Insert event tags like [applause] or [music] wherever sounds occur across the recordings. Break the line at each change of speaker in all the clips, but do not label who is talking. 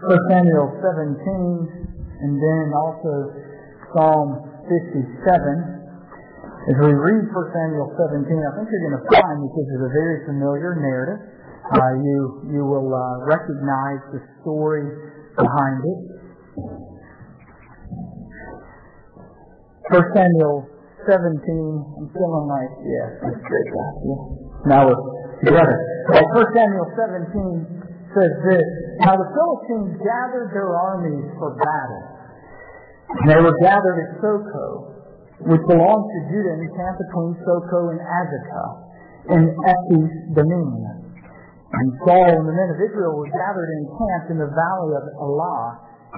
1 Samuel 17, and then also Psalm 57. As we read 1 Samuel 17, I think you're going to find that this is a very familiar narrative. Uh, you you will uh, recognize the story behind it. 1 Samuel 17, I'm feeling like, yeah, that's great. Yeah. Now we're together. Well, 1 Samuel 17 says this, Now the Philistines gathered their armies for battle. They were gathered at Soko, which belonged to Judah and the camp between Soko and Azekah, in Ephes Dammim. And Saul and the men of Israel were gathered in camp in the valley of Elah,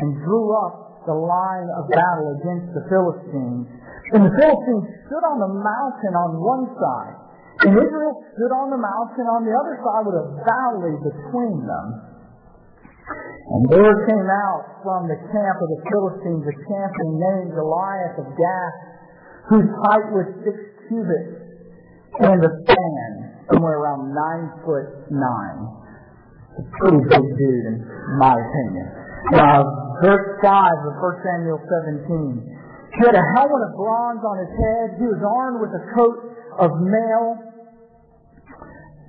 and drew up the line of battle against the Philistines. And the Philistines stood on the mountain on one side, and Israel stood on the mountain on the other side with a valley between them. And there came out from the camp of the Philistines a champion named Goliath of Gath, whose height was six cubits, and a span somewhere around nine foot nine. A pretty big dude, in my opinion. Uh, verse 5 of 1 Samuel 17. He had a helmet of bronze on his head. He was armed with a coat of mail.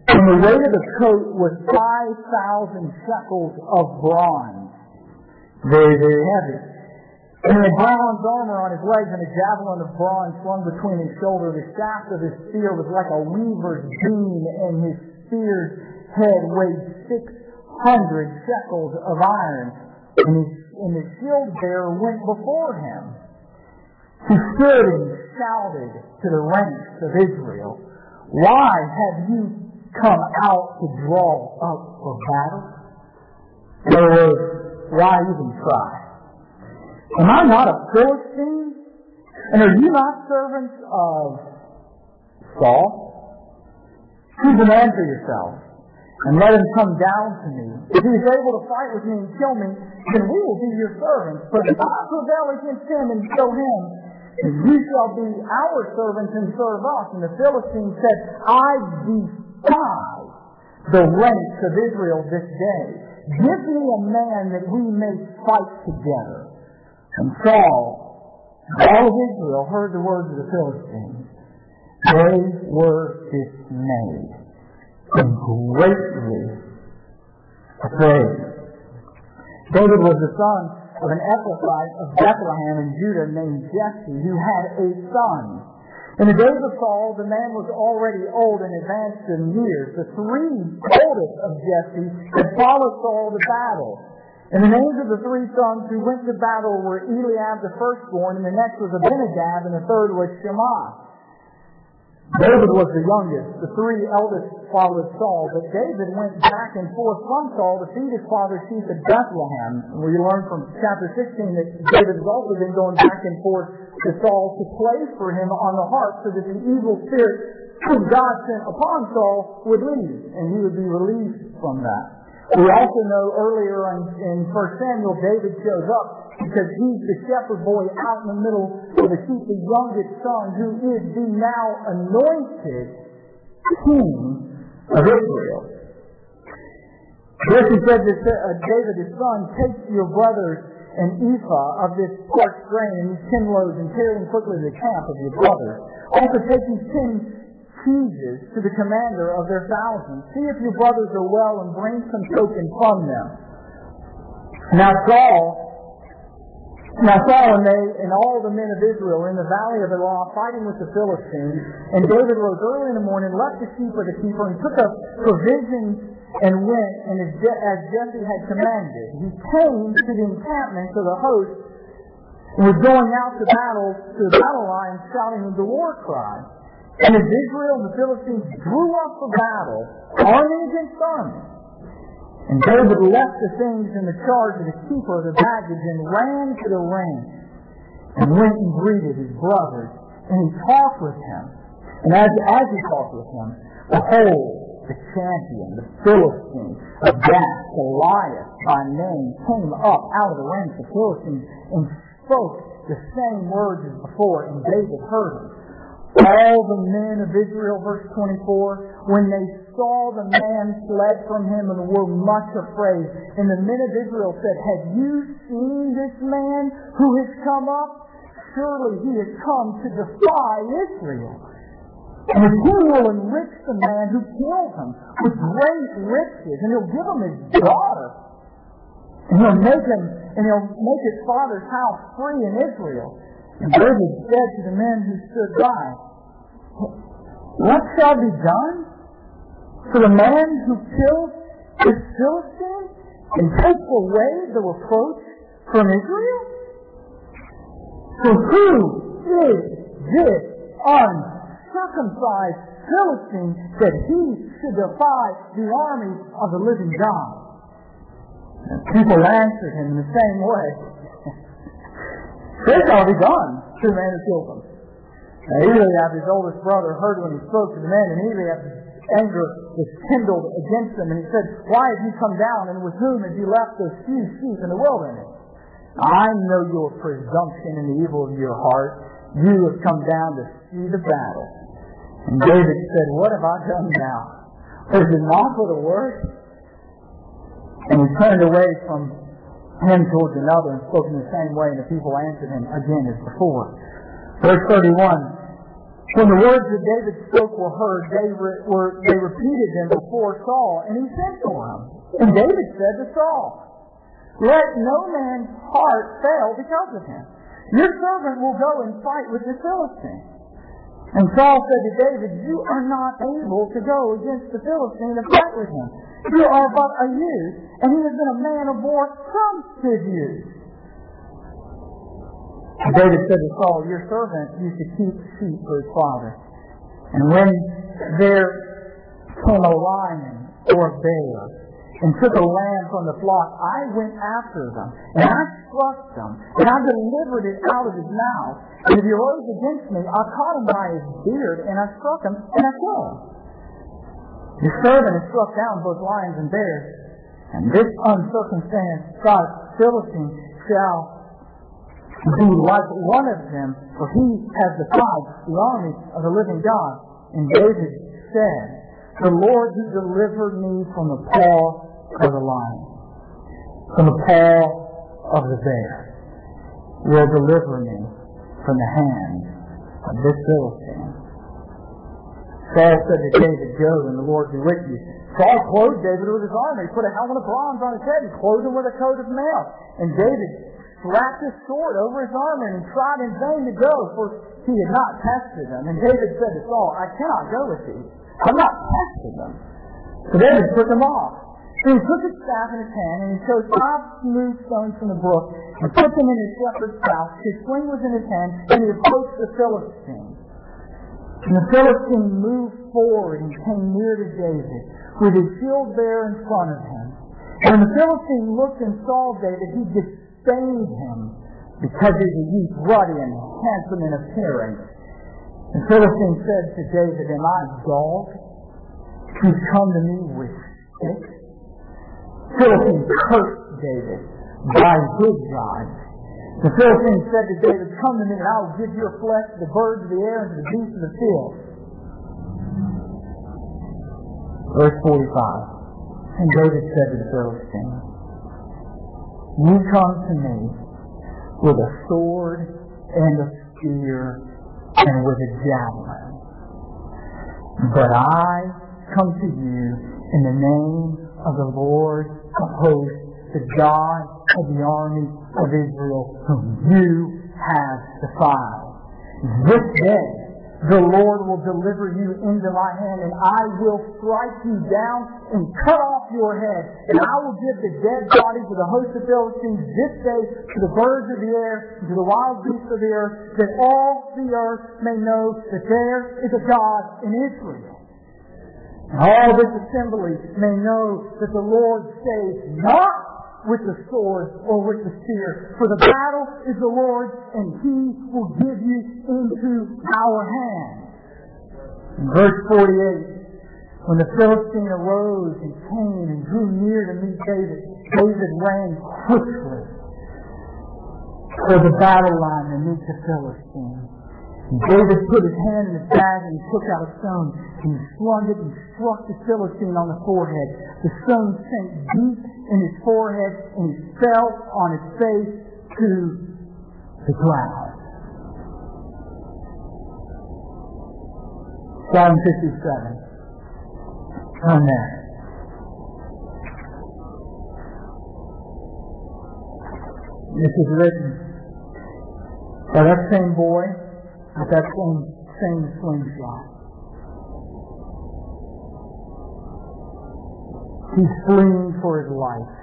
And the weight of the coat was 5,000 shekels of bronze. Very, very heavy. And he had bronze armor on his legs and a javelin of bronze slung between his shoulders. The shaft of his spear was like a weaver's beam, and his spear's head weighed 600 shekels of iron. And his, and his shield bearer went before him. He stood and shouted to the ranks of Israel, Why have you come out to draw up for battle? In other words, why even try? Am I not a Philistine? And are you not servants of Saul? Choose a man for yourself, and let him come down to me. If he is able to fight with me and kill me, then we will be your servants. But if I prevail against him and kill him, then you shall be our servants and serve us. And the Philistine said, I defy the ranks of Israel this day. Give me a man that we may fight together. And Saul, all of Israel, heard the words of the Philistines. They were dismayed and greatly afraid. David was the son of an Ephrathite of Bethlehem in Judah named Jesse, who had a son. In the days of Saul, the man was already old and advanced in years. The three oldest of Jesse had followed Saul to battle. And the names of the three sons who went to battle were Eliab the firstborn, and the next was Abinadab, and the third was Shammah. David was the youngest. The three eldest followed Saul, but David went back and forth from Saul to feed his father's sheep at Bethlehem. We learn from chapter 16 that David has also been going back and forth to Saul to play for him on the harp so that the evil spirit whom God sent upon Saul would leave, and he would be released from that. We also know earlier in, in 1 Samuel, David shows up because he's the shepherd boy out in the middle of the sheep, the youngest son, who is the now anointed king of Israel. This said to uh, David, his son, take your brothers an ephah of this parched grain and ten loaves and carry them quickly to the camp of your brothers. Also take these ten cheeses to the commander of their thousands. See if your brothers are well and bring some token from them. Now Saul, now Saul and they and all the men of Israel were in the valley of Elah fighting with the Philistines, and David rose early in the morning, left the sheep with the keeper, and took up provisions and went, and as, as Jesse had commanded. He came to the encampment of the host and was going out to battle to the battle line shouting the war cry. And as Israel and the Philistines drew up for battle, army against army, and David left the things in the charge of the keeper of the baggage and ran to the ring and went and greeted his brothers. And he talked with him. And as, as he talked with him, behold, the champion, the Philistine of Gath, Goliath by name, came up out of the ranks of Philistines and spoke the same words as before, and David heard him. All the men of Israel, verse 24, when they saw the man fled from him and were much afraid. And the men of Israel said, Have you seen this man who has come up? Surely he has come to defy Israel. And the king will enrich the man who killed him with great riches, and he'll give him his daughter. And he'll make him, and he'll make his father's house free in Israel. And David said to the men who stood by, What shall be done for the man who killed the Philistine and takes away the reproach from Israel? For who is this uncircumcised Philistine that he should defy the army of the living God? And people answered him in the same way. Shall be done to the man who killed him. Now Eliab, his oldest brother, heard when he spoke to the men, and Eliab's anger was kindled against him, and he said, Why have you come down, and with whom have you left those few sheep in the wilderness? I know your presumption and the evil of your heart. You have come down to see the battle. And David said, What have I done now? Is it not for the word? And he turned away from him towards another and spoke in the same way, and the people answered him again as before. Verse 31. When the words that David spoke were heard, they, re- were, they repeated them before Saul, and he sent for him. And David said to Saul, Let no man's heart fail because of him. Your servant will go and fight with the Philistine. And Saul said to David, You are not able to go against the Philistine and fight with him. You are but a youth, and he has been a man of war from his youth. David said to Saul, Your servant used to keep sheep for his father. And when there came a lion or a bear and took a lamb from the flock, I went after them, and I struck them, and I delivered it out of his mouth. And if he rose against me, I caught him by his beard, and I struck him, and I killed him. Your servant has struck down both lions and bears, and this uncircumcised Philistine shall be like one of them, for he has defied the army of the living God. And David said, The Lord who delivered me from the paw of the lion, from the paw of the bear, will deliver me from the hand of this Philistine. Saul said to David, Go, and the Lord be with you. Saul clothed David with his armor. He put a helmet of bronze on his head. He clothed him with a coat of mail. And David wrapped his sword over his armor and tried in vain to go, for he had not tested them. And David said to Saul, I cannot go with thee. I've not tested them. So David took them off. So he took his staff in his hand and he chose five smooth stones from the brook and put them in his shepherd's pouch. His sling was in his hand and he approached the Philistine. And the Philistine moved forward and came near to David with his shield there in front of him. And the Philistine looked and saw David, he disdained him because he was a youth, ruddy and handsome in appearance. The Philistine said to David, Am I a dog who's come to me with sticks? Philistine cursed David by his God. The Philistine said to David, Come to me and I will give your flesh to the birds of the air and to the beasts of the field. Verse 45. And David said to the Philistine, You come to me with a sword and a spear and with a javelin. But I come to you in the name of the Lord of hosts, the God of the army of Israel, whom you have defied. This day the Lord will deliver you into my hand, and I will strike you down and cut off your head. And I will give the dead bodies of the host of Philistines this day to the birds of the air and to the wild beasts of the earth, that all the earth may know that there is a God in Israel. And all this assembly may know that the Lord saves not with the sword or with the spear. For the battle is the Lord's, and He will give you into our hands. In verse 48, when the Philistine arose and came and drew near to meet David, David ran quickly for the battle line to meet the Philistine. David put his hand in his bag and he took out a stone and he slung it and struck the Philistine on the forehead. The stone sank deep in his forehead and he fell on his face to the ground. Psalm 57. Turn there. This is written by that same boy with that same, same slingshot. He's fleeing for his life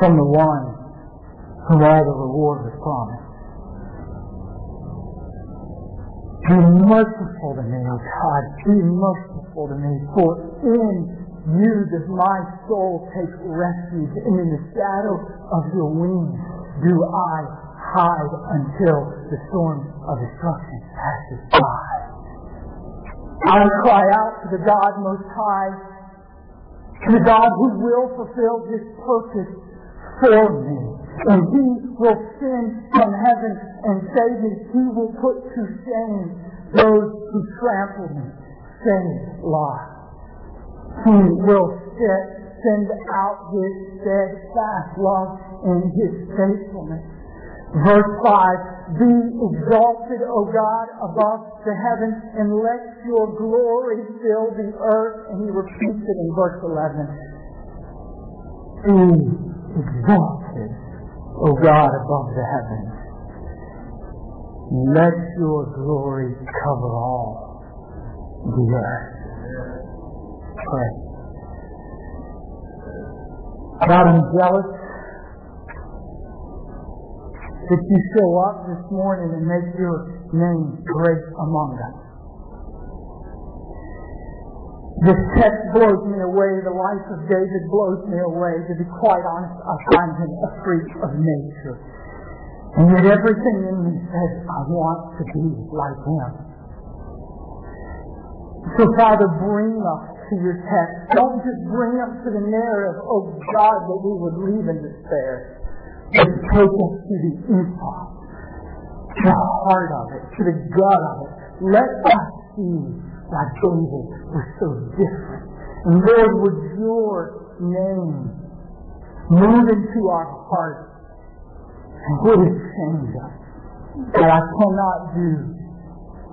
from the one whom all the reward was promised. Be merciful to me, O God. Be merciful to me, for in you does my soul take refuge, and in the shadow of your wings do I hide until the storm of destruction passes by. I will cry out to the God Most High, to the God who will fulfill His purpose for me. And He will send from heaven and save me. He will put to shame those who trample me. Say, Lord. He will send out His steadfast love and His faithfulness. Verse 5, Be exalted, O God, above the heavens, and let your glory fill the earth. And he repeats it in verse 11. Be exalted, O God, above the heavens. Let your glory cover all the earth. Pray. God, I'm jealous that you show up this morning and make your name great among us. This text blows me away. The life of David blows me away. To be quite honest, I find him a freak of nature. And yet everything in me says, I want to be like him. So Father, bring us to your text. Don't just bring us to the narrative, oh God, that we would leave in despair. But take us to the inside, to the heart of it, to the gut of it. Let us see why David was so different. And Lord, would your name move into our hearts and would it change us? That I cannot do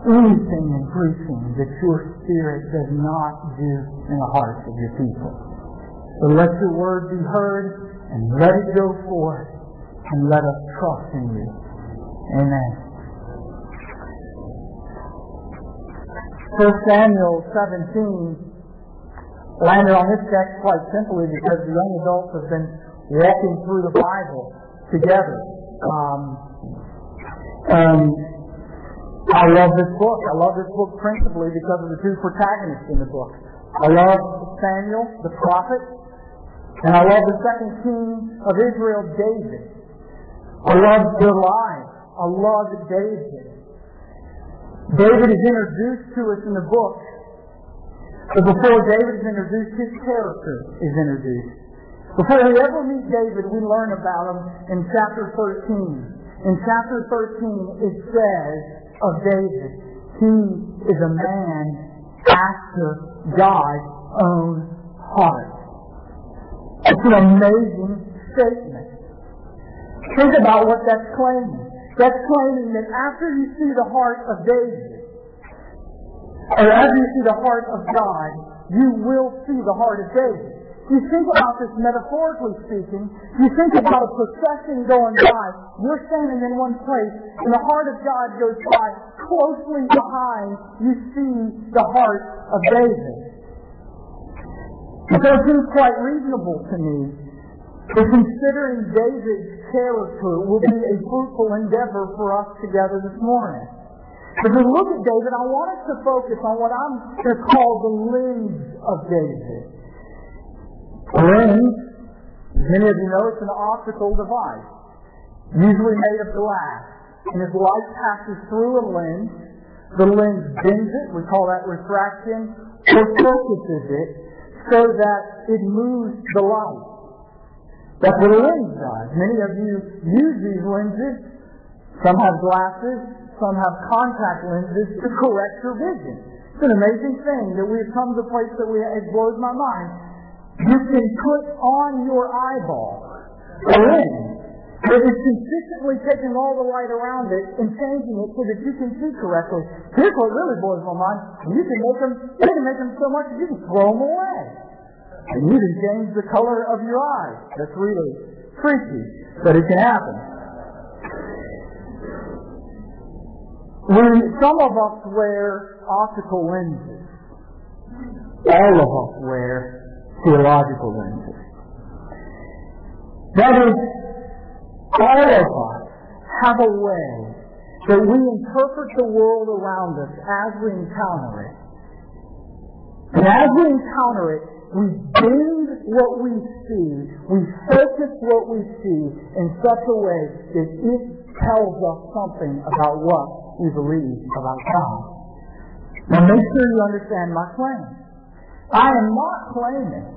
anything in preaching that your Spirit does not do in the hearts of your people. So let your word be heard and let it go forth and let us trust in you. Amen. 1 Samuel 17 landed on this text quite simply because the young adults have been walking through the Bible together. Um, and I love this book. I love this book principally because of the two protagonists in the book. I love Samuel, the prophet, and I love the second king of Israel, David. I love their lives. I love David. David is introduced to us in the book. But before David is introduced, his character is introduced. Before we ever meet David, we learn about him in chapter 13. In chapter 13, it says of David, he is a man after God's own heart. It's an amazing statement. Think about what that's claiming. That's claiming that after you see the heart of David, or after you see the heart of God, you will see the heart of David. You think about this metaphorically speaking. You think about a procession going by. You're standing in one place, and the heart of God goes by. Closely behind, you see the heart of David. It seems quite reasonable to me considering David's character will be a fruitful endeavor for us together this morning. As we look at David, I want us to focus on what I'm going to call the lens of David. Lens, many of you know, it's an optical device, usually made of glass. And as light passes through a lens, the lens bends it, we call that refraction, or focuses it so that it moves the light. That's what a lens does. Many of you use these lenses Some have glasses, some have contact lenses to correct your vision. It's an amazing thing that we have come to a place that we, it blows my mind. You can put on your eyeball a lens that is consistently taking all the light around it and changing it so that you can see correctly. Here's what really blows my mind. You can make them, you can make them so much that you can throw them away. And you can change the color of your eyes. That's really freaky, but it can happen. When some of us wear optical lenses, all of us wear theological lenses. That is, all of us have a way that we interpret the world around us as we encounter it. And as we encounter it, we bend what we see, we focus what we see in such a way that it tells us something about what we believe about God. Now make sure you understand my claim. I am not claiming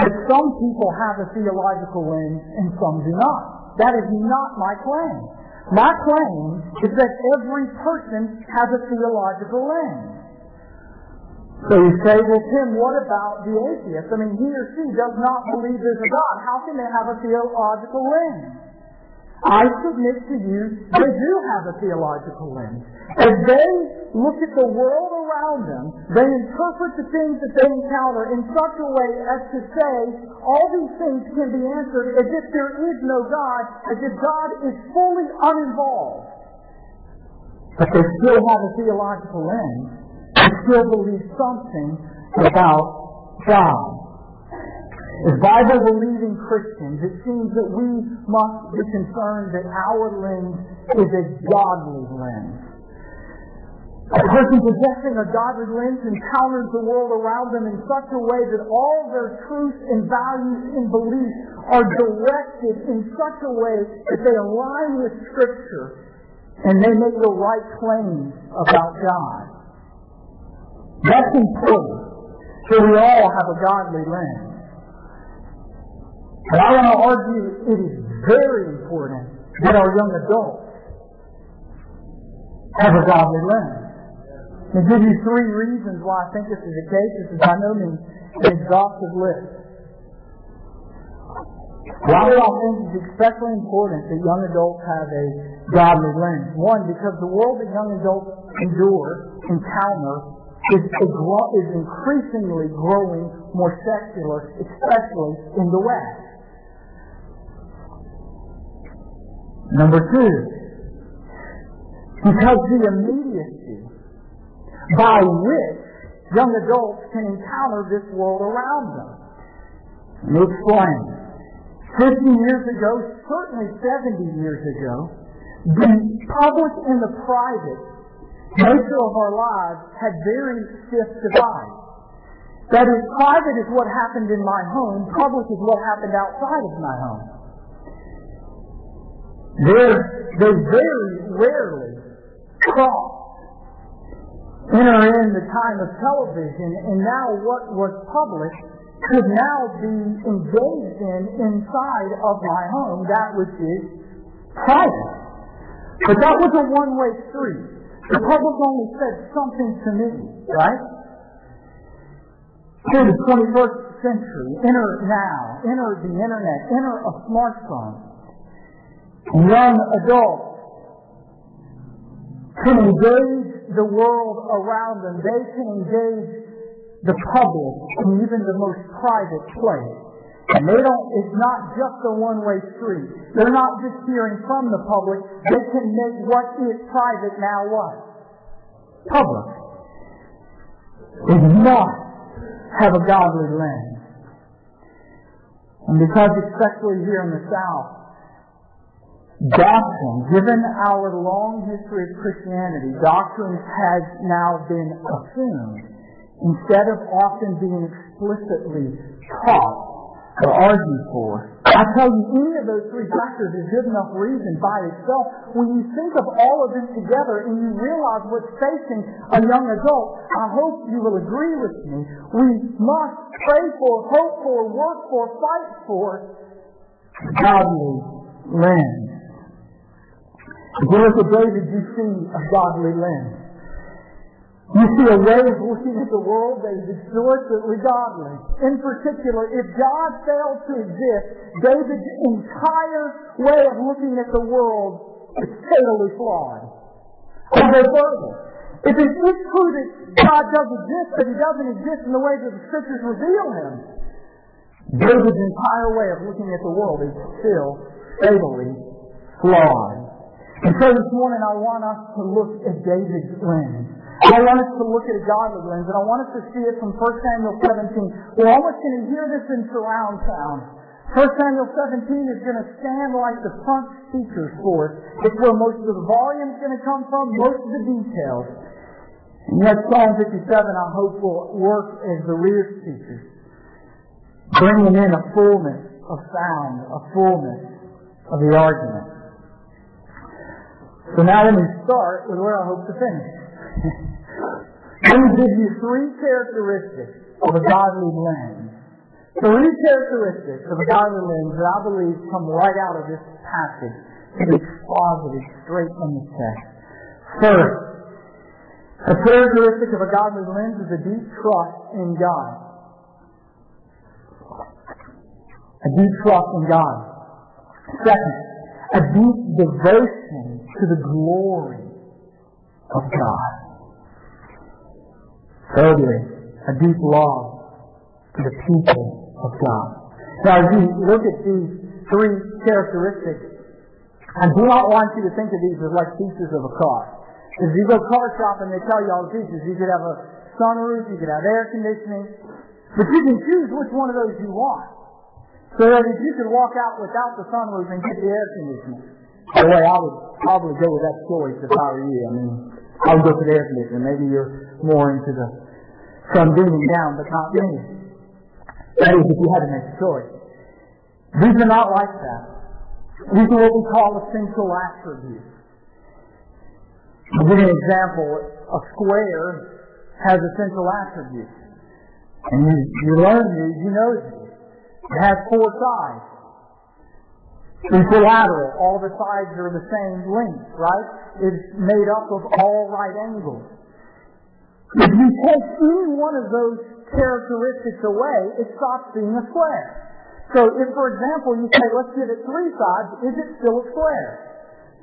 that some people have a theological lens and some do not. That is not my claim. My claim is that every person has a theological lens. So you say, well, Tim, what about the atheist? I mean, he or she does not believe there's a God. How can they have a theological lens? I submit to you, they do have a theological lens. As they look at the world around them, they interpret the things that they encounter in such a way as to say all these things can be answered as if there is no God, as if God is fully uninvolved. But they still have a theological lens. Still believe something about God. As Bible believing Christians, it seems that we must be concerned that our lens is a godly lens. A person possessing a godly lens encounters the world around them in such a way that all their truths and values and beliefs are directed in such a way that they align with Scripture and they make the right claims about God. That's important. So we all have a godly lens. But I want to argue it is very important that our young adults have a godly lens. I'll give you three reasons why I think this is the case. This is by no means an exhaustive list. Why do I think it's especially important that young adults have a godly lens? One, because the world that young adults endure, encounter, is, is increasingly growing more secular, especially in the West. Number two, because the immediacy by which young adults can encounter this world around them. Let me explain. Fifty years ago, certainly 70 years ago, the public and the private nature of our lives had very stiff divides. That is, private is what happened in my home, public is what happened outside of my home. They're, they very rarely cross. Enter in the time of television, and now what was public could now be engaged in inside of my home, that which is private. But that was a one-way street. The public only said something to me, right? To the 21st century, enter now, enter the internet, enter a smartphone young adults can engage the world around them. They can engage the public in even the most private place. And they don't, it's not just a one-way street. They're not just hearing from the public. They can make what is private now what? Public. It must have a godly lens. And because especially here in the South, Doctrine, given our long history of Christianity, doctrine has now been assumed instead of often being explicitly taught or argued for. I tell you, any of those three factors is good enough reason by itself. When you think of all of them together and you realize what's facing a young adult, I hope you will agree with me. We must pray for, hope for, work for, fight for godly lens. If you look at David, you see a godly lens. You see a way of looking at the world that is explicitly godly. In particular, if God failed to exist, David's entire way of looking at the world is fatally flawed. I'll go further. If it is true that God does exist, but He doesn't exist in the way that the Scriptures reveal Him, David's entire way of looking at the world is still fatally flawed. And so this morning I want us to look at David's lens. I want us to look at a godly lens, and I want us to see it from 1 Samuel 17. We're almost going to hear this in surround sound. 1 Samuel 17 is going to stand like the front speakers for us. It's where most of the volume is going to come from, most of the details. And yet Psalm 57, I hope, will work as the rear speakers, bringing in a fullness of sound, a fullness of the argument. So now let me start with where I hope to finish. Let me give you three characteristics of a godly lens. Three characteristics of a godly lens that I believe come right out of this passage be exposited straight from the text. First, a characteristic of a godly lens is a deep trust in God. A deep trust in God. Second, a deep devotion to the glory of God. Thirdly, a deep love to the people of God. Now, as you look at these three characteristics, I do not want you to think of these as like pieces of a car. If you go car shopping, they tell you all the pieces. You could have a sunroof, you could have air conditioning, but you can choose which one of those you want. So that if you could walk out without the sunroof and get the air conditioning, by the way, I would probably go with that choice if I were you. I mean, I would go for the air conditioner. Maybe you're more into the from beaming down, but not me. That is, if you had to make a choice. These are not like that. These are what we call essential attributes. To give you an example, a square has essential attributes. And you, you learn these, you know these. It has four sides. Equilateral, all the sides are the same length, right? It's made up of all right angles. If you take any one of those characteristics away, it stops being a square. So if, for example, you say, let's give it three sides, is it still a square?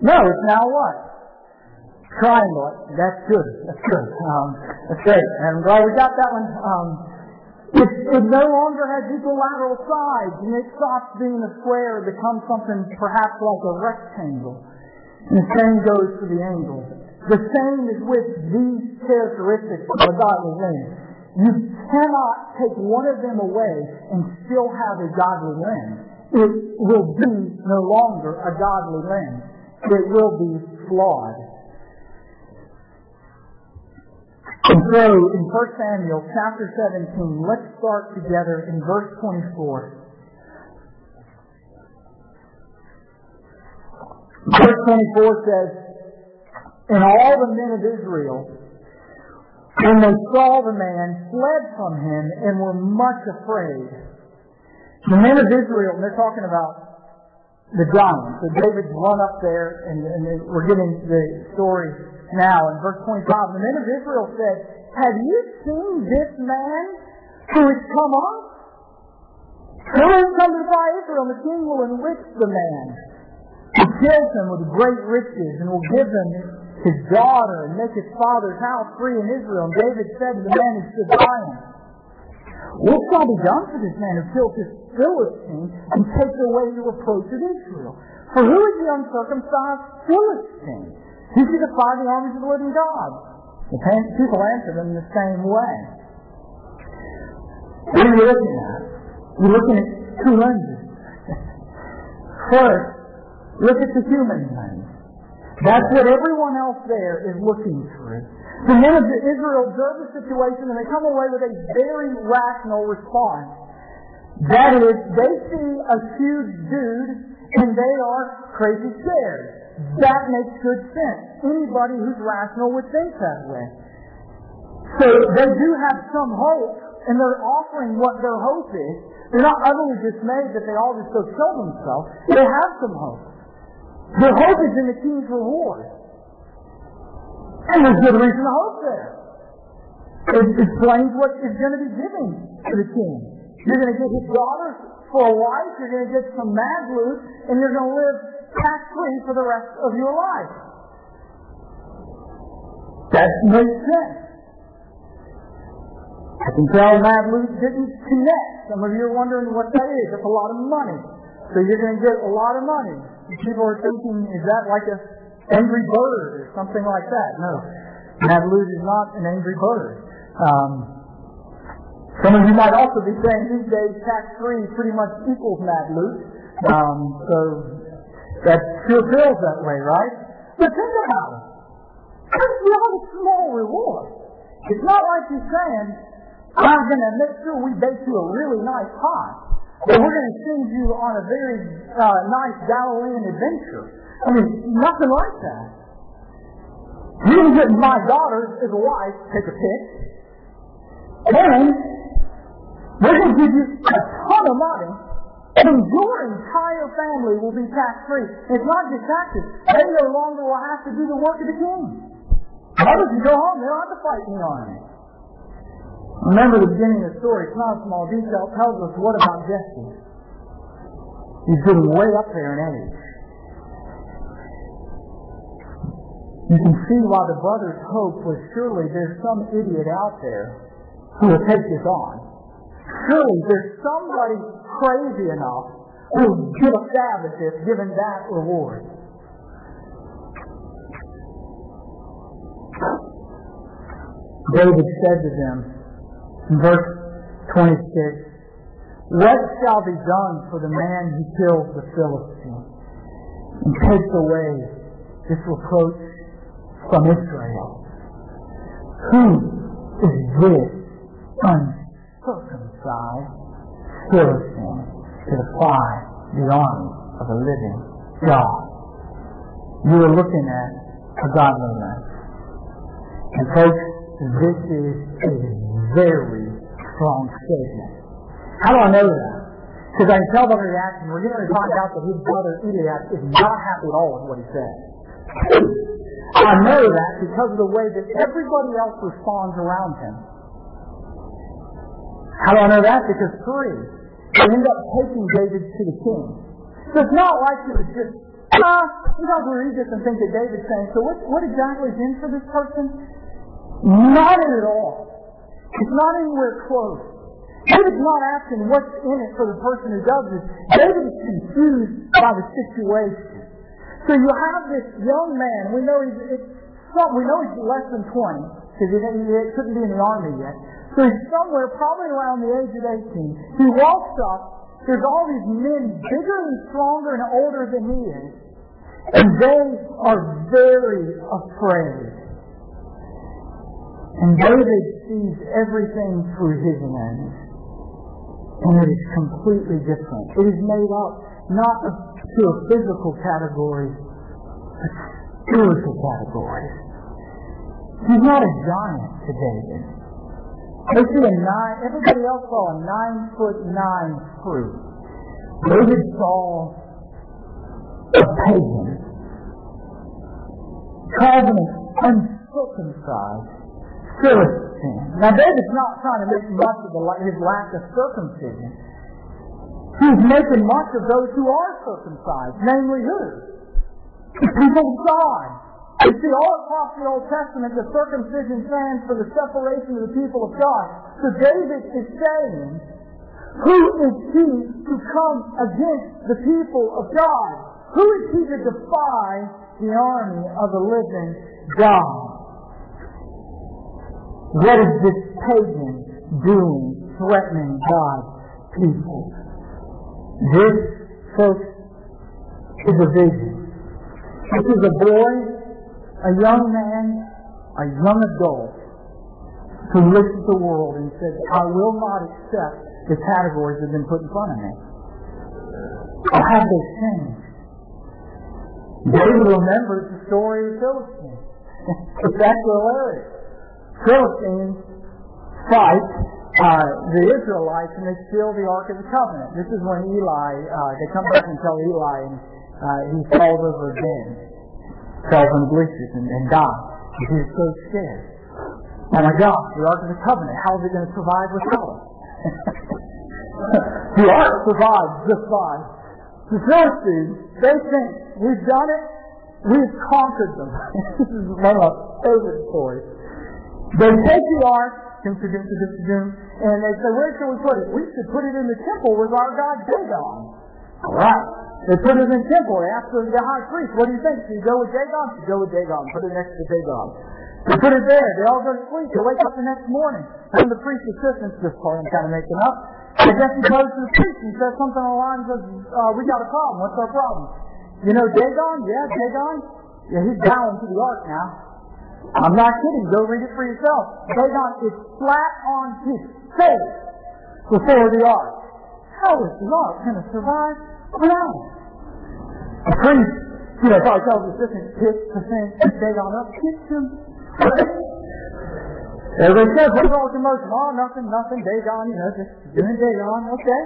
No, it's now what? Triangle. That's good. That's good. Um, that's great. And glad we got that one. Um, it, it no longer has equilateral sides, and it stops being a square, it becomes something perhaps like a rectangle. And the same goes for the angles. The same is with these characteristics of a godly lens. You cannot take one of them away and still have a godly lens. It will be no longer a godly lens. It will be flawed. And so in 1 Samuel chapter 17, let's start together in verse 24. Verse 24 says, And all the men of Israel, when they saw the man, fled from him and were much afraid. The men of Israel, and they're talking about the giants. So David's run up there, and, and we're getting the story now in verse 25. The men of Israel said, Have you seen this man who has come up? Who has come to defy Israel? And the king will enrich the man. He kills him with great riches and will give him his daughter and make his father's house free in Israel. And David said to the man who stood by him, What shall be done for this man who killed this Philistine and takes away the reproach of Israel? For who is the uncircumcised Philistine? Who should defy the armies of the living God? The people answered in the same way. What are you looking at? You're looking at two lenses. First, look at the human lens. That's what everyone else there is looking through. The men of Israel observe the situation and they come away with a very rational response. That is, they see a huge dude and they are crazy scared. That makes good sense. Anybody who's rational would think that way. So they do have some hope, and they're offering what their hope is. They're not utterly dismayed that they all just go kill themselves. They have some hope. Their hope is in the king's reward. And there's good reason to hope there. It explains what is going to be given to the king. You're going to get his daughter for a wife, you're going to get some mad loot, and you're going to live tax-free for the rest of your life. That makes sense. I can tell mad loot didn't connect. Some of you are wondering what that is. It's a lot of money. So you're going to get a lot of money. People are thinking, is that like a angry bird or something like that? No. Mad is not an angry bird. Um, some of you might also be saying these days tax-free pretty much equals mad. Um, so that sure feels that way, right? But think about it. It's not a small reward. It's not like he's saying, I'm going to make sure we bake you a really nice pie. Or we're going to send you on a very uh, nice Galilean adventure. I mean, nothing like that. You can get my daughter as a wife, take a pic, and going to give you a ton of money, and your entire family will be tax free. It's not just taxes. They no longer will have to do the work of the king. Mothers can go home, they don't have to fight in the army. Remember the beginning of the story, it's not a small detail, it tells us what about Jesse. He's getting way up there in age. You can see why the brothers' hope was surely there's some idiot out there who will take this on. Surely there's somebody crazy enough who will give a stab at this given that reward. David said to them in verse 26, What shall be done for the man who kills the Philistine and takes away this reproach from Israel? Who is this uncircumcised Philistine to defy the army of the living God? You are looking at a godly man. And folks, this is a very strong statement. How do I know that? Because I can tell by the reaction, we're going to find out that his brother Eliab is not happy at all with what he said. I know that because of the way that everybody else responds around him. How do I know that? Because three, they end up taking David to the king. So it's not like it was just, ah, sometimes we read this and think that David's saying, so what, what exactly is in for this person? Not at all. It's not anywhere close. David's not asking what's in it for the person who does this. David is confused by the situation. So you have this young man. We know he's it's, we know he's less than 20 because he, he couldn't be in the army yet. So he's somewhere probably around the age of 18. He walks up. There's all these men bigger and stronger and older than he is. And they are very afraid. And David sees everything through his lens. And it is completely different. It is made up not to a physical category, but spiritual category. He's not a giant to David. They see a nine, everybody else saw a nine foot nine fruit. David saw a pagan. Him uncircumcised Philistine. Now David's not trying to make much of the, his lack of circumcision. He's making much of those who are circumcised, namely who? The people of God. You see, all across the Old Testament, the circumcision stands for the separation of the people of God. So David is saying, who is he to come against the people of God? Who is he to defy the army of the living God? What is this pagan doing, threatening God's people? This, folks, is a vision. This is a boy, a young man, a young adult who looks at the world and says, I will not accept the categories that have been put in front of me. Or have they changed? David remembers the story of Philistine. [laughs] it's actually hilarious. Philistines fight uh, the Israelites and they steal the Ark of the Covenant. This is when Eli, uh, they come back and tell Eli, and uh, he falls over again, falls on the bleachers and, and dies. He was so scared. Oh my gosh, the Ark of the Covenant, how is it going to survive without us? [laughs] the Ark survives just fine. The Philistines, they think we've done it, we've conquered them. [laughs] this is one of my favorite stories. They take the Ark, and they say, where should we put it? We should put it in the temple with our God Dagon. All right. They put it in the temple. They asked the high priest, what do you think? Should you go with Dagon? Should you go with Dagon? Put it next to Dagon. They put it there. They all go to sleep. They wake up the next morning. And the priest's assistants, this part I'm kind of making up, I guess he goes to the priest and says something along the lines of, uh, we got a problem. What's our problem? You know Dagon? Yeah, Dagon? Yeah, he's down to the ark now. I'm not kidding. Go read it for yourself. Dagon is flat on his face before the ark. How is the ark going to survive without him? The priest, you know, probably tells his assistant, pick the thing, Dagon up, kick him Everybody says, what's wrong with your motion? Oh, nothing, nothing, Dagon, you know, just doing Dagon, okay.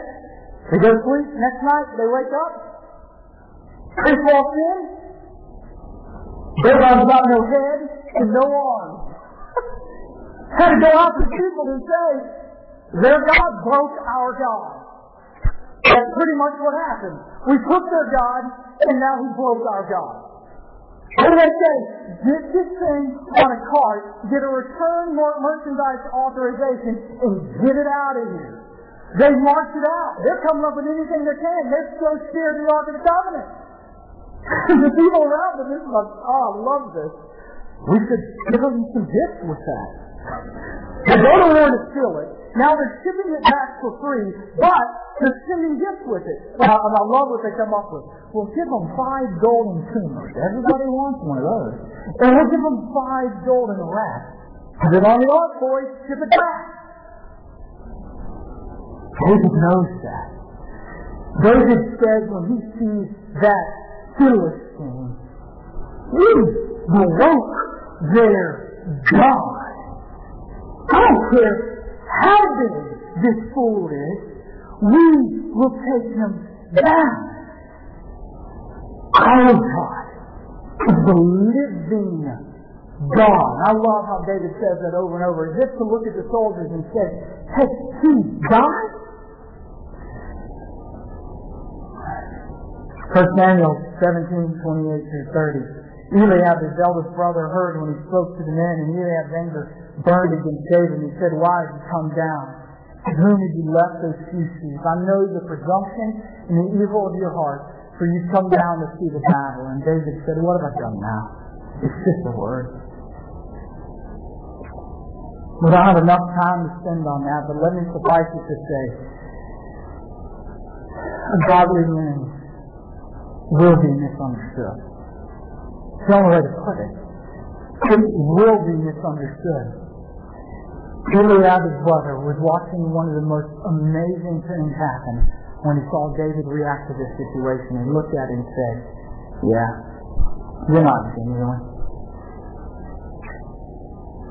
They go to sleep, next night they wake up, Chris walks in, Dagon's got no head and no arms. Had to go out to people and say, their God broke our God. That's pretty much what happened. We took their God, and now he broke our God. What do they say? Get this thing on a cart, get a return merchandise authorization, and get it out of here. They march it out. They're coming up with anything they can. They're so scared of the Ark of the Covenant. [laughs] the people around them are like, oh, I love this. We should give them some gifts with that. They don't want to steal it. Now they're shipping it back for free, but they're sending gifts with it. And I, and I love what they come up with. We'll give them five golden tumors. Everybody wants one of those. And we'll give them five golden rats. Put it on the ark, boys. Ship it back. David knows that. David says when he sees that Philistine, we broke their God. I don't care how big this fool is, we will take him down. Our God is the living God. I love how David says that over and over, if to look at the soldiers and say, Has he died? First Samuel 17, 28 through 30. Eliab, his eldest brother, heard when he spoke to the men, and Eliab's anger burned against David, and he said, Why have you come down? To whom have you left those few sheep? I know the presumption and the evil of your heart, for you've come down to see the battle. And David said, What have I done now? It's just a word. We don't have enough time to spend on that, but let me suffice it to say, a godly man will be misunderstood. The only way to put it. It will be misunderstood. Eliab's brother was watching one of the most amazing things happen when he saw David react to this situation and looked at him and said, Yeah, you're not genuine.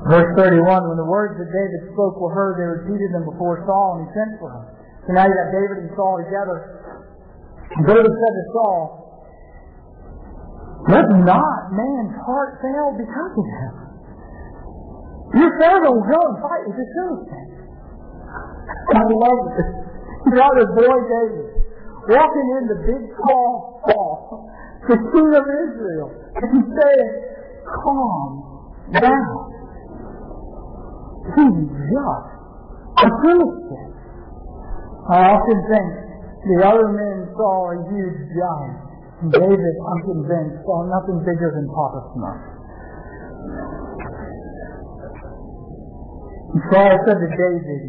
Verse 31, when the words that David spoke were heard, they repeated them before Saul and he sent for him. So now you got David and Saul together. David said to Saul, Let not man's heart fail because of him. Your father will go and fight with the Philistines. I love this. You got this boy David walking in the big tall Saul, the king of Israel, and he's saying, calm down. He's just a Philistine. I often think the other men saw a huge giant. David, I'm convinced, saw nothing bigger than Papa Smurf. And Saul said to David,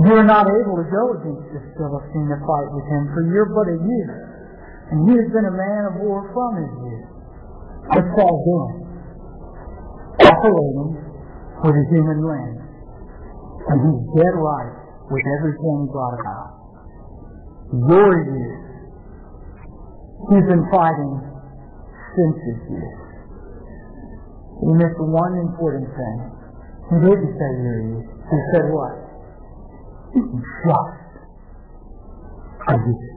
You are not able to go against this Philistine to fight with him, for you're but a youth, and he has been a man of war from his youth. What's Saul doing? Operating with a human lens. And he's dead right with everything brought about. Your youth. He's been fighting since his youth. He missed one important thing. He didn't say you. He said what? Just a youth.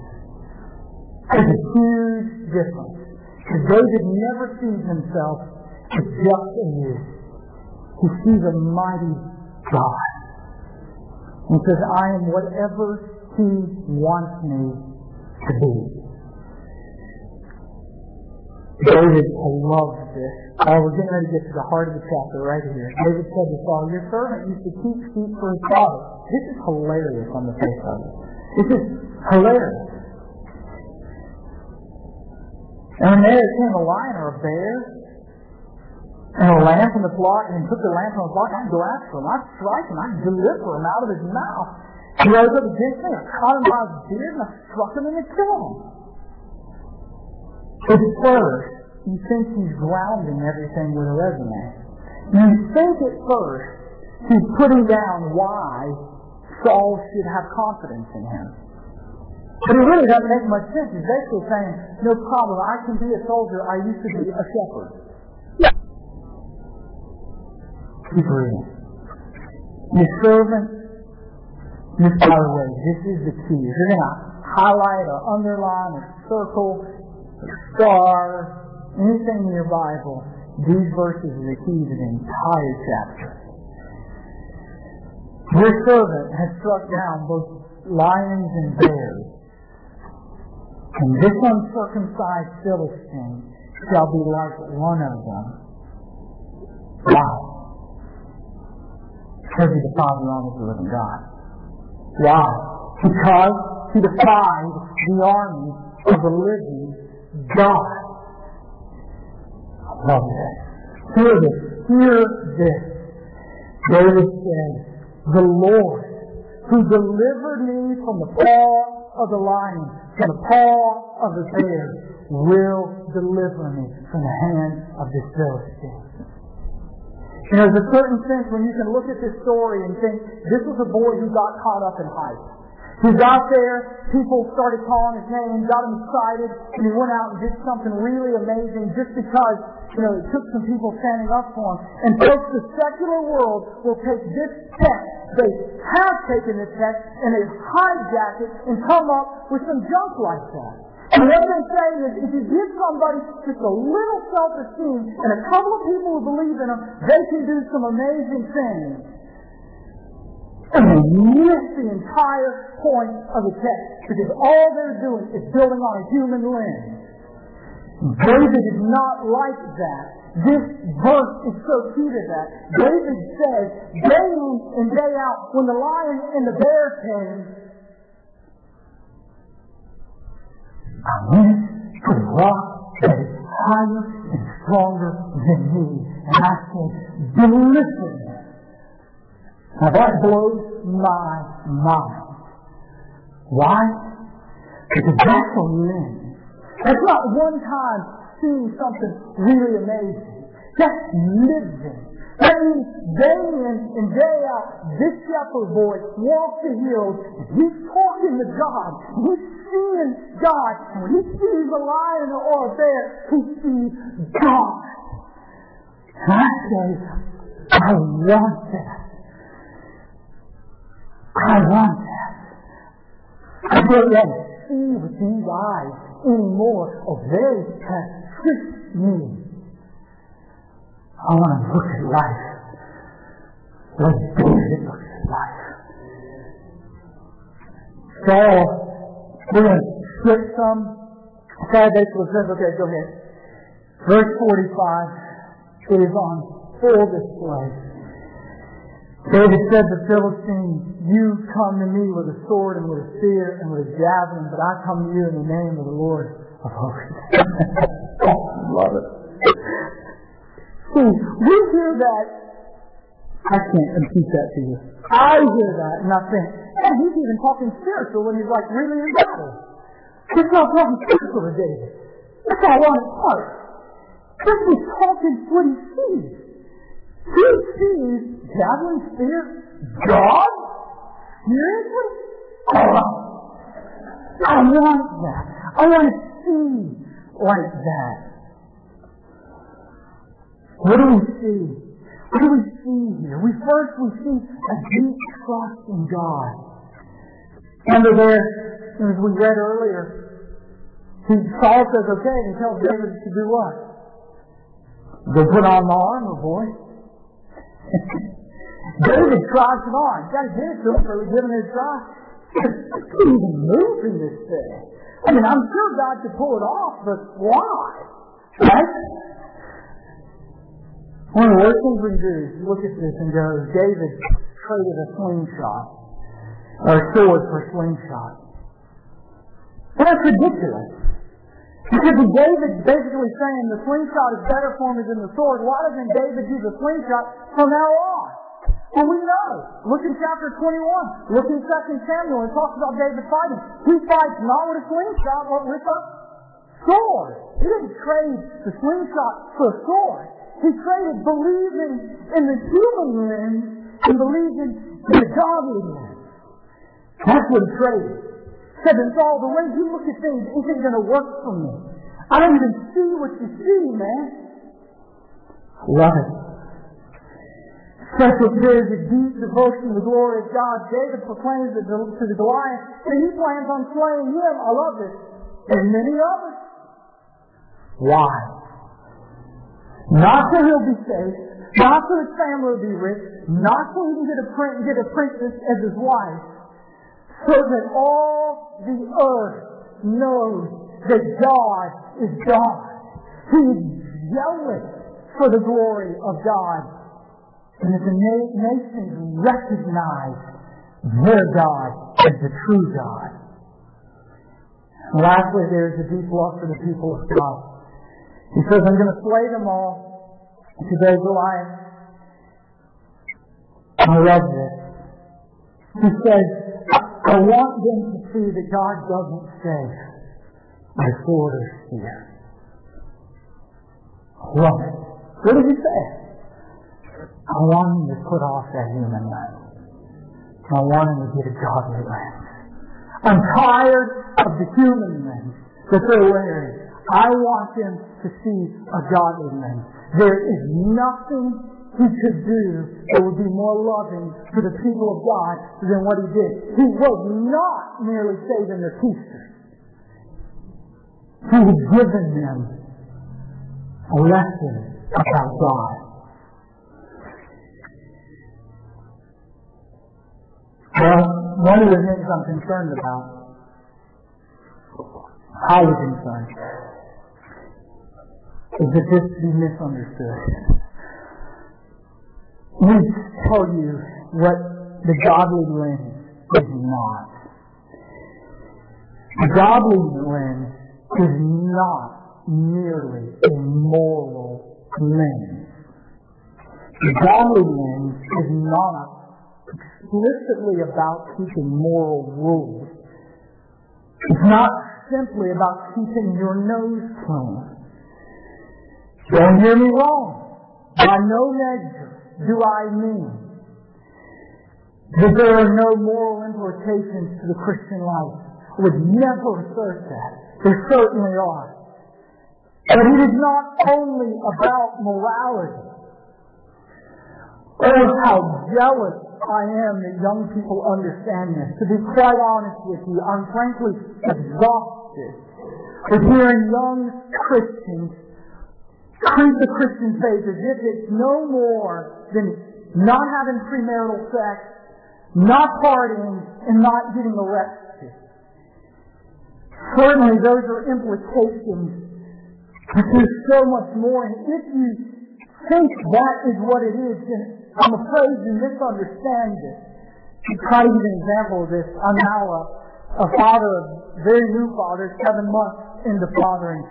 There's a huge difference. Because David never sees himself as just a youth. He sees a mighty God. He says, I am whatever he wants me to be. David loves this. Oh, we're getting ready to get to the heart of the chapter right here. David said to Saul, Your servant used to keep sheep for his father. This is hilarious on the face of it. This is hilarious. And there came a lion or a bear and a lamb from the flock, and he took the lamb from the flock, I'd go after him, I'd strike him, I'd deliver him out of his mouth. He rose up against me, I caught him by his beard, and I struck him and I killed him. But first, you think he's grounding everything with a resume. You think at first he's putting down why Saul should have confidence in him. But it really doesn't make much sense. He's basically saying, no problem, I can be a soldier, I used to be a shepherd. Keep reading. Your servant, this by the way, this is the key. If you're going to highlight or underline or circle star anything in your Bible, these verses are the key to the entire chapter. Your servant has struck down both lions and bears, and this uncircumcised Philistine shall be like one of them. Wow. Because he defied the armies of the living God. Why? Because he defied the army of the living God. I love this. Hear this. Hear this. David said, The Lord who delivered me from the paw of the lion, from the paw of the bear, will deliver me from the hand of this Philistine. And there's a certain sense when you can look at this story and think, this was a boy who got caught up in hype. He got there, people started calling his name, got him excited, and he went out and did something really amazing just because, you know, it took some people standing up for him. And folks, the secular world will take this text, they have taken this text, and they hijack it and come up with some junk like that. And what they're saying is, if you give somebody just a little self-esteem and a couple of people who believe in them, they can do some amazing things. And they miss the entire point of the text because all they're doing is building on a human lens. David is not like that. This verse is so key to that. David says, day in and day out, when the lion and the bear came, I went to the rock that is higher and stronger than me. And I said, deliver me. Now that blows my mind. Why? Because that's a lens. That's not one time seeing something really amazing. That's living. That means day in and day out, this shepherd boy walks the hills, he's talking to God. He's seeing God. When he sees a lion or a bear, he sees God. And I say, I want that. I want that. I don't want to see with these eyes anymore, or they have tricked me. I want to look at life like David looks at life. So, we're going to skip some. Said basically says, okay, go ahead. Verse 45, it is on full display. David said to the Philistines, You come to me with a sword and with a spear and with a javelin, but I come to you in the name of the Lord of hosts. [laughs] Love it. See, we hear that. I can't repeat that to you. I hear that and I think, man, he's even talking spiritual when he's like really in battle. He's not talking spiritual to David. That's all on his heart. This is talking what he sees. He sees javelin, spear, God? Seriously? Oh, I want that. I want to see like that. What do we see? What do we see here? We first we see a deep trust in God. Under there, as we read earlier, he Saul says, okay, and he tells David to do what? Go put on the armor, boy. [laughs] David tries it on. To get it to him for giving it a try. I couldn't even move in this thing. I mean, I'm sure God could pull it off, but why? Right? One of the worst things we do is look at this and go, David traded a slingshot, or a sword for a slingshot. That's ridiculous. Because David basically saying the slingshot is better for me than the sword, why doesn't David do the slingshot from now on? Well, we know. Look in chapter 21. Look in 2 Samuel. It talks about David fighting. He fights not with a slingshot, but with a sword. He didn't trade the slingshot for a sword. He traded believing in the human lens and believing in the godly lens. That's what he traded. Said to Saul, the way you look at things isn't going to work for me. I don't even see what you see, man. Love it. Such a there's a deep devotion to the glory of God. David proclaims it to the Goliath that he plans on slaying him. I love this. And many others. Why? Not so he'll be safe, not so his family will be rich, not so he can get a, get a princess as his wife, so that all the earth knows that God is God. He is jealous for the glory of God. And that the na- nations recognize their God as the true God. And lastly, there is a deep love for the people of God. He says, I'm going to slay them all. Today, Goliath. I love this. He says, I want them to see that God doesn't save by sword or spear. Love it. What does he say? I want him to put off that human lens. I want him to get a godly lens. I'm tired of the human lens that they're wearing. I want them to see a godly lens. There is nothing he could do that would be more loving to the people of God than what he did. He was not merely saving their teachers. He had given them a lesson about God. Well, one of the things I'm concerned about, highly concerned, is that this be misunderstood. Me tell you what the godly lens is not. The godly lens is not merely a moral lens. The godly lens is not explicitly about keeping moral rules. It's not simply about keeping your nose clean. Don't hear me wrong. By no measure do I mean that there are no moral implications to the Christian life. I would never assert that. There certainly are. But it is not only about morality. Oh, how jealous I am that young people understand this. To be quite honest with you, I'm frankly exhausted with hearing young Christians treat the Christian faith as if it's no more than not having premarital sex, not partying, and not getting arrested. Certainly those are implications, but there's so much more. And if you think that is what it is, then I'm afraid you misunderstand it. To try to give an example of this, I'm now a, a father, a very new father, seven months into fathering.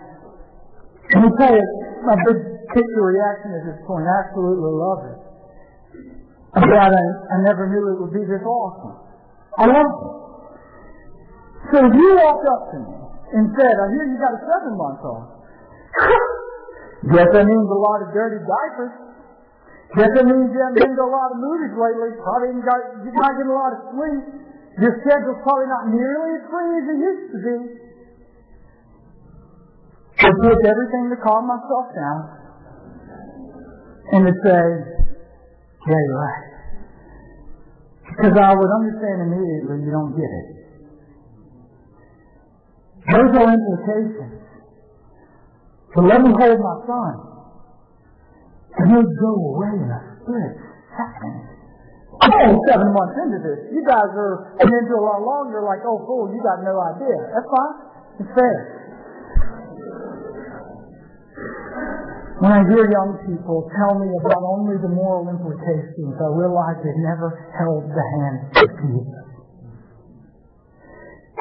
Let me tell you, my big picture reaction at this point, I absolutely love it. Glad I, I never knew it would be this awesome. I love it. So if you walked up to me and said, I hear you got a seven month old. Guess [laughs] that means a lot of dirty diapers. Guess that means you haven't been to a lot of movies lately. Probably ain't got, you're not getting a lot of sleep. Your schedule's probably not nearly as free as it used to be. I did everything to calm myself down and to say, yeah, you're right. Because I would understand immediately you don't get it. Those are implications. So let me hold my son. And he'll go away in a split second. I'm only seven months into this. You guys are into a lot longer, like, oh, fool, you got no idea. That's fine. It's fair. When I hear young people tell me about only the moral implications, I realize they never held the hand of Jesus.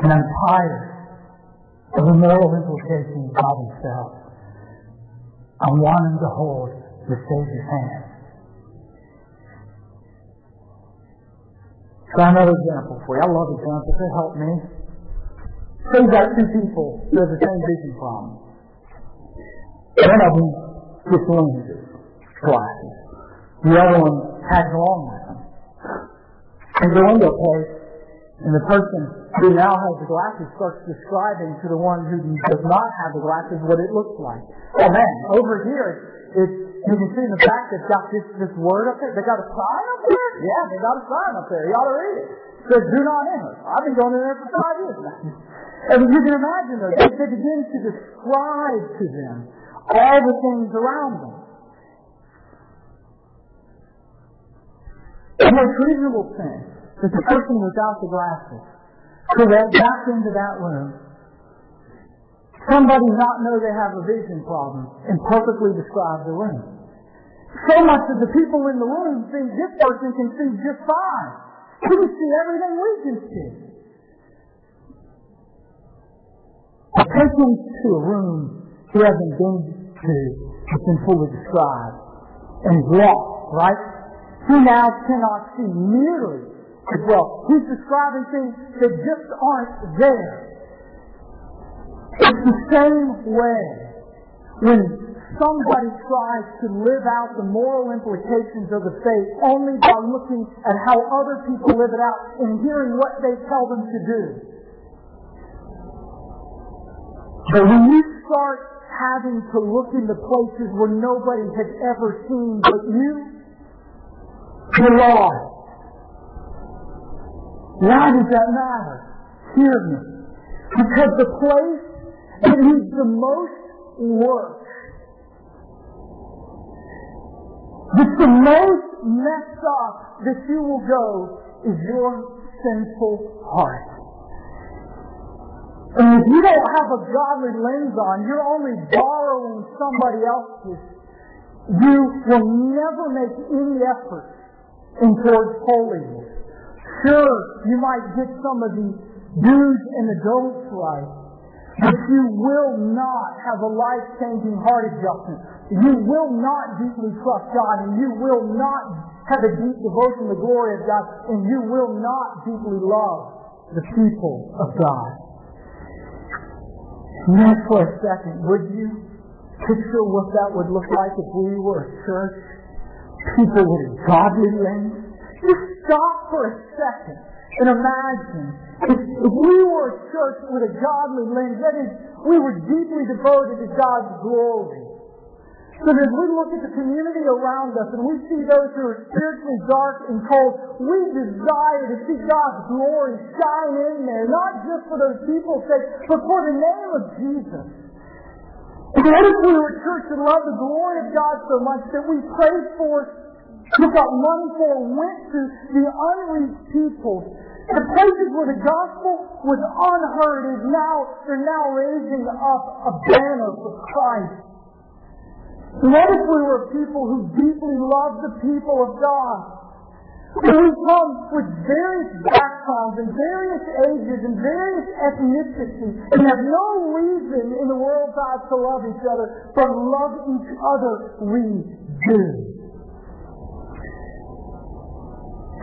And I'm tired of the moral implications by themselves. I want them to hold the Savior's hand. Try another example for you. I love examples. They help me. Say got two people who have the same vision problem. One of them lenses, glasses. The other one tags along with them. And go into a place, and the person who now has the glasses starts describing to the one who does not have the glasses what it looks like. Oh man, over here, it's, you can see in the back they've got this, this word up there. They got a sign up there? Yeah, they got a sign up there. You ought to read it. It says, do not enter. I've been going in there for five years now. And you can imagine though, they, they begin to describe to them all the things around them. The most reasonable thing that the person without the glasses could walk back into that room, somebody not know they have a vision problem, and perfectly describe the room. So much that the people in the room think this person can see just fine. He can see everything we can see. A person to a room he hasn't been to has been fully described and lost, right? He now cannot see nearly as well. He's describing things that just aren't there. It's the same way when somebody tries to live out the moral implications of the faith only by looking at how other people live it out and hearing what they tell them to do. But when you start having to look into places where nobody has ever seen but you, you're lost. Why does that matter? Hear me. Because the place that needs the most work It's the most messed up that you will go is your sinful heart. And if you don't have a godly lens on, you're only borrowing somebody else's. You will never make any effort in towards holiness. Sure, you might get some of the do's and the don'ts right, but you will not have a life-changing heart adjustment you will not deeply trust God, and you will not have a deep devotion to the glory of God, and you will not deeply love the people of God. Now for a second, would you picture what that would look like if we were a church? People with a godly lens? Just stop for a second and imagine if, if we were a church with a godly lens, that is, we were deeply devoted to God's glory. So as we look at the community around us and we see those who are spiritually dark and cold, we desire to see God's glory shine in there, not just for those people's sake, but for the name of Jesus. What if we were a church that loved the glory of God so much that we prayed for, took up money for, went to the unreached people, the places where the gospel was unheard is now, they're now raising up a banner for Christ. What if we were people who deeply love the people of God? We come with various backgrounds and various ages and various ethnicities and have no reason in the world God to love each other, but love each other we do.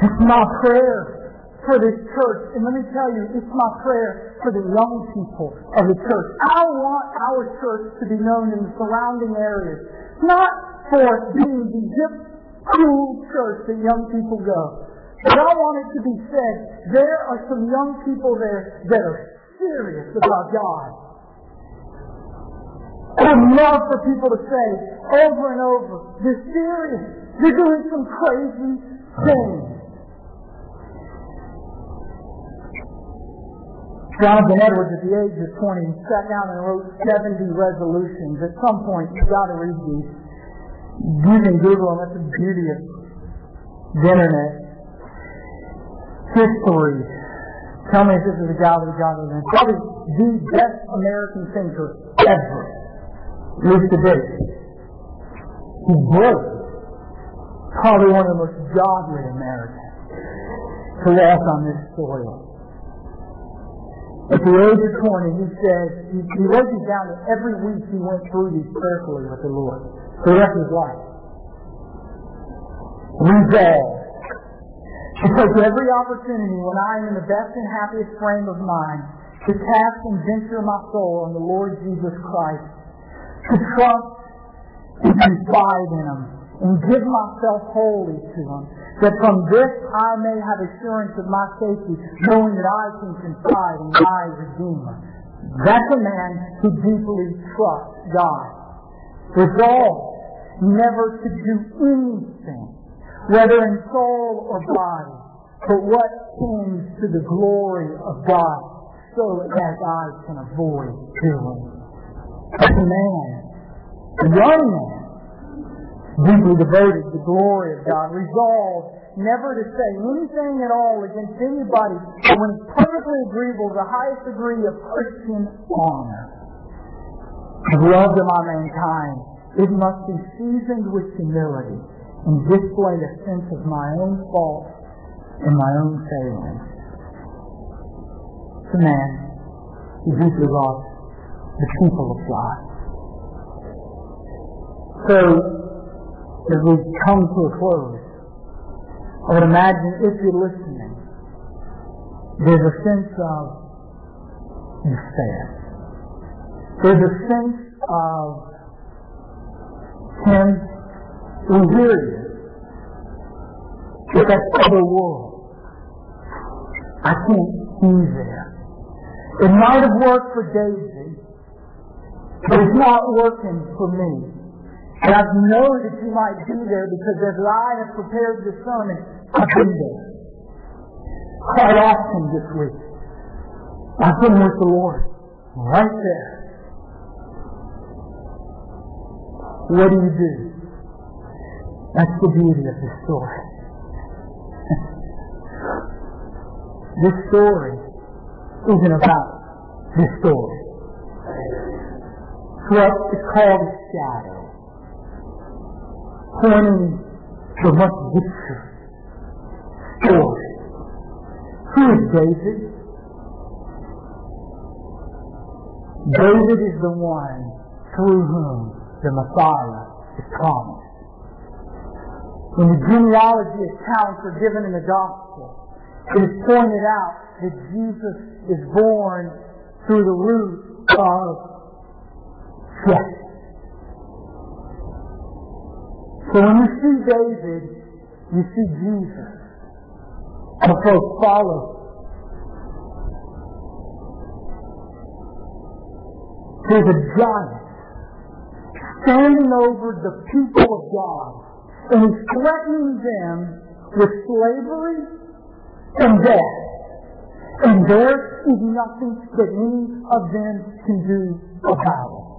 It's my prayer for this church. And let me tell you, it's my prayer for the young people of the church. I want our church to be known in the surrounding areas. Not for being the hip, cool church that young people go. But I want it to be said, there are some young people there that are serious about God. I'd love for people to say over and over, they're serious. They're doing some crazy things. Jonathan Edwards, at the age of 20, sat down and wrote 70 resolutions. At some point, you've got to read these. You can Google them. That's the beauty of the internet. History. Tell me if this is a guy with a godly Probably the best American thinker ever. Lived to date. He broke. Probably one of the most godly Americans to walk on this soil. At the age of 20, he said, he, he wrote these down that every week he went through these prayerfully with the Lord for the rest of his life. Resolve. To take every opportunity when I am in the best and happiest frame of mind to cast and venture my soul on the Lord Jesus Christ, to trust and confide in Him, and give myself wholly to Him, that from this I may have assurance of my safety, knowing that I can confide in my Redeemer. That's a man who deeply trusts God. Resolved never to do anything, whether in soul or body, but what tends to the glory of God, so as I can avoid doing. That's a man, a young man, deeply devoted to the glory of God, resolved never to say anything at all against anybody, when it's perfectly agreeable, to the highest degree of Christian honor. Love to my mankind, it must be seasoned with humility and display a sense of my own faults and my own failings. The man who deeply loves the people of God. So, as we come to a close, I would imagine if you're listening, there's a sense of despair. There's a sense of him you. It's that other world. I can't be there. It might have worked for Daisy, but it's not working for me. And I know that you might be there because as I have prepared this sermon, I've been there. Quite often this week. I've been with the Lord. Right there. What do you do? That's the beauty of this story. [laughs] this story isn't about this story. It's what is called a shadow a much richer story. Who is David? David is the one through whom the Messiah is promised. When the genealogy accounts are given in the gospel, it is pointed out that Jesus is born through the root of Jesse. So when you see David, you see Jesus. And folks follow. There's a giant standing over the people of God, and he's threatening them with slavery and death. And there is nothing that any of them can do about it.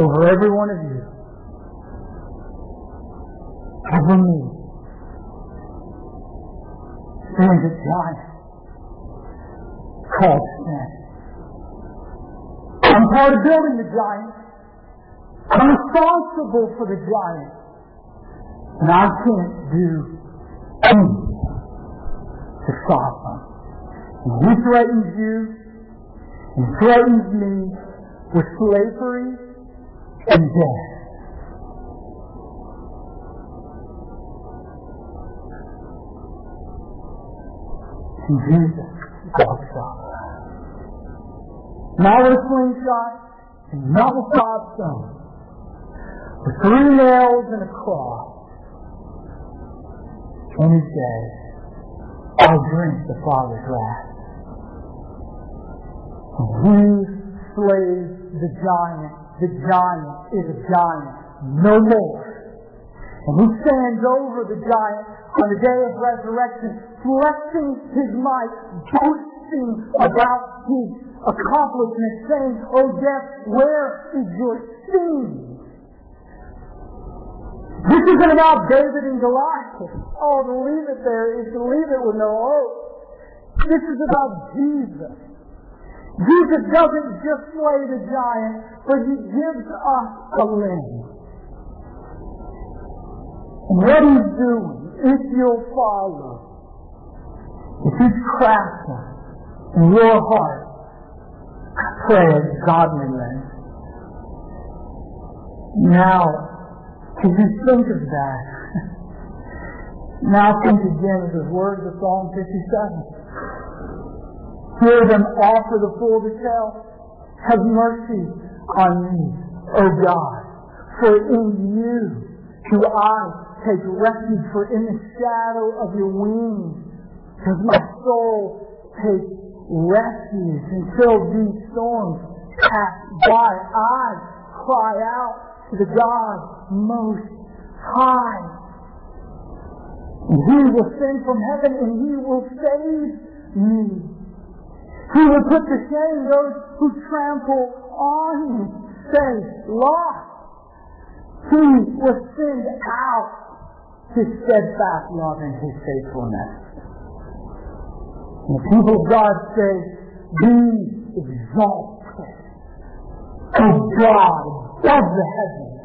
Over every one of you. Over me. There's a giant called sin. I'm part of building the giant. I'm responsible for the giant. And I can't do anything to stop him. And he threatens you and threatens me with slavery and death. Jesus walks up. Not with a slingshot, and not with five stones, with three nails and a cross. And he says, I'll drink the Father's wrath. And he slays the giant the giant is a giant no more. And he stands over the giant on the day of resurrection, flexing his might, boasting about his accomplishment, saying, O death, where is your sting? This isn't about David and Goliath. Oh, to leave it there is to leave it with no hope. This is about Jesus. Jesus doesn't just slay the giant, but he gives us a limb. What he's doing, if you'll follow, if he's crafting in your heart, I pray a godly limb. Now, can you think of that, [laughs] now think again of the words of Psalm 57. Hear them offer the full tell. Have mercy on me, O God, for in you do I take refuge, for in the shadow of your wings does my soul take refuge until these storms pass by. I cry out to the God most high. And he will send from heaven and he will save me. He will put to shame those who trample on me. Say, lost. He will send out his steadfast love and his faithfulness. And the people of God say, be exalted. O God, above the heavens.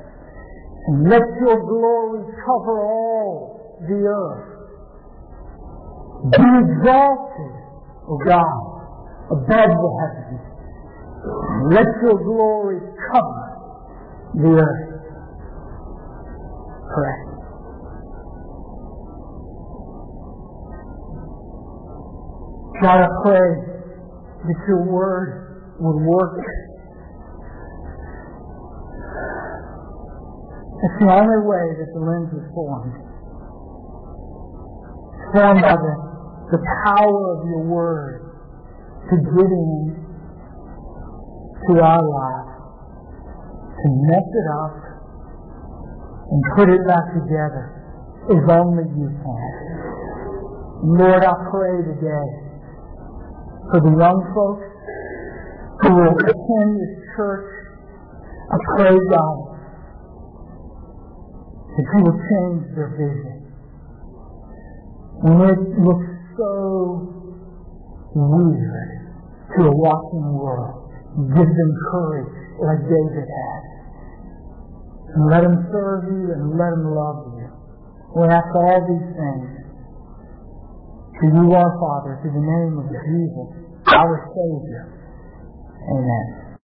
And let your glory cover all the earth. Be exalted, O God, above the heavens. Let your glory cover the earth. Pray. God, I pray that your word would work It's the only way that the lens is formed. Formed by the, the power of your word to get in to our life, to mess it up and put it back together as only you can. Lord, I pray today for the young folks who will attend this church. I pray, God, that you will change their vision. When it looks so weird to a watching world, give them courage like David had. And let them serve you and let them love you. We ask all these things to you, our Father, through the name of Jesus, our Savior. Amen.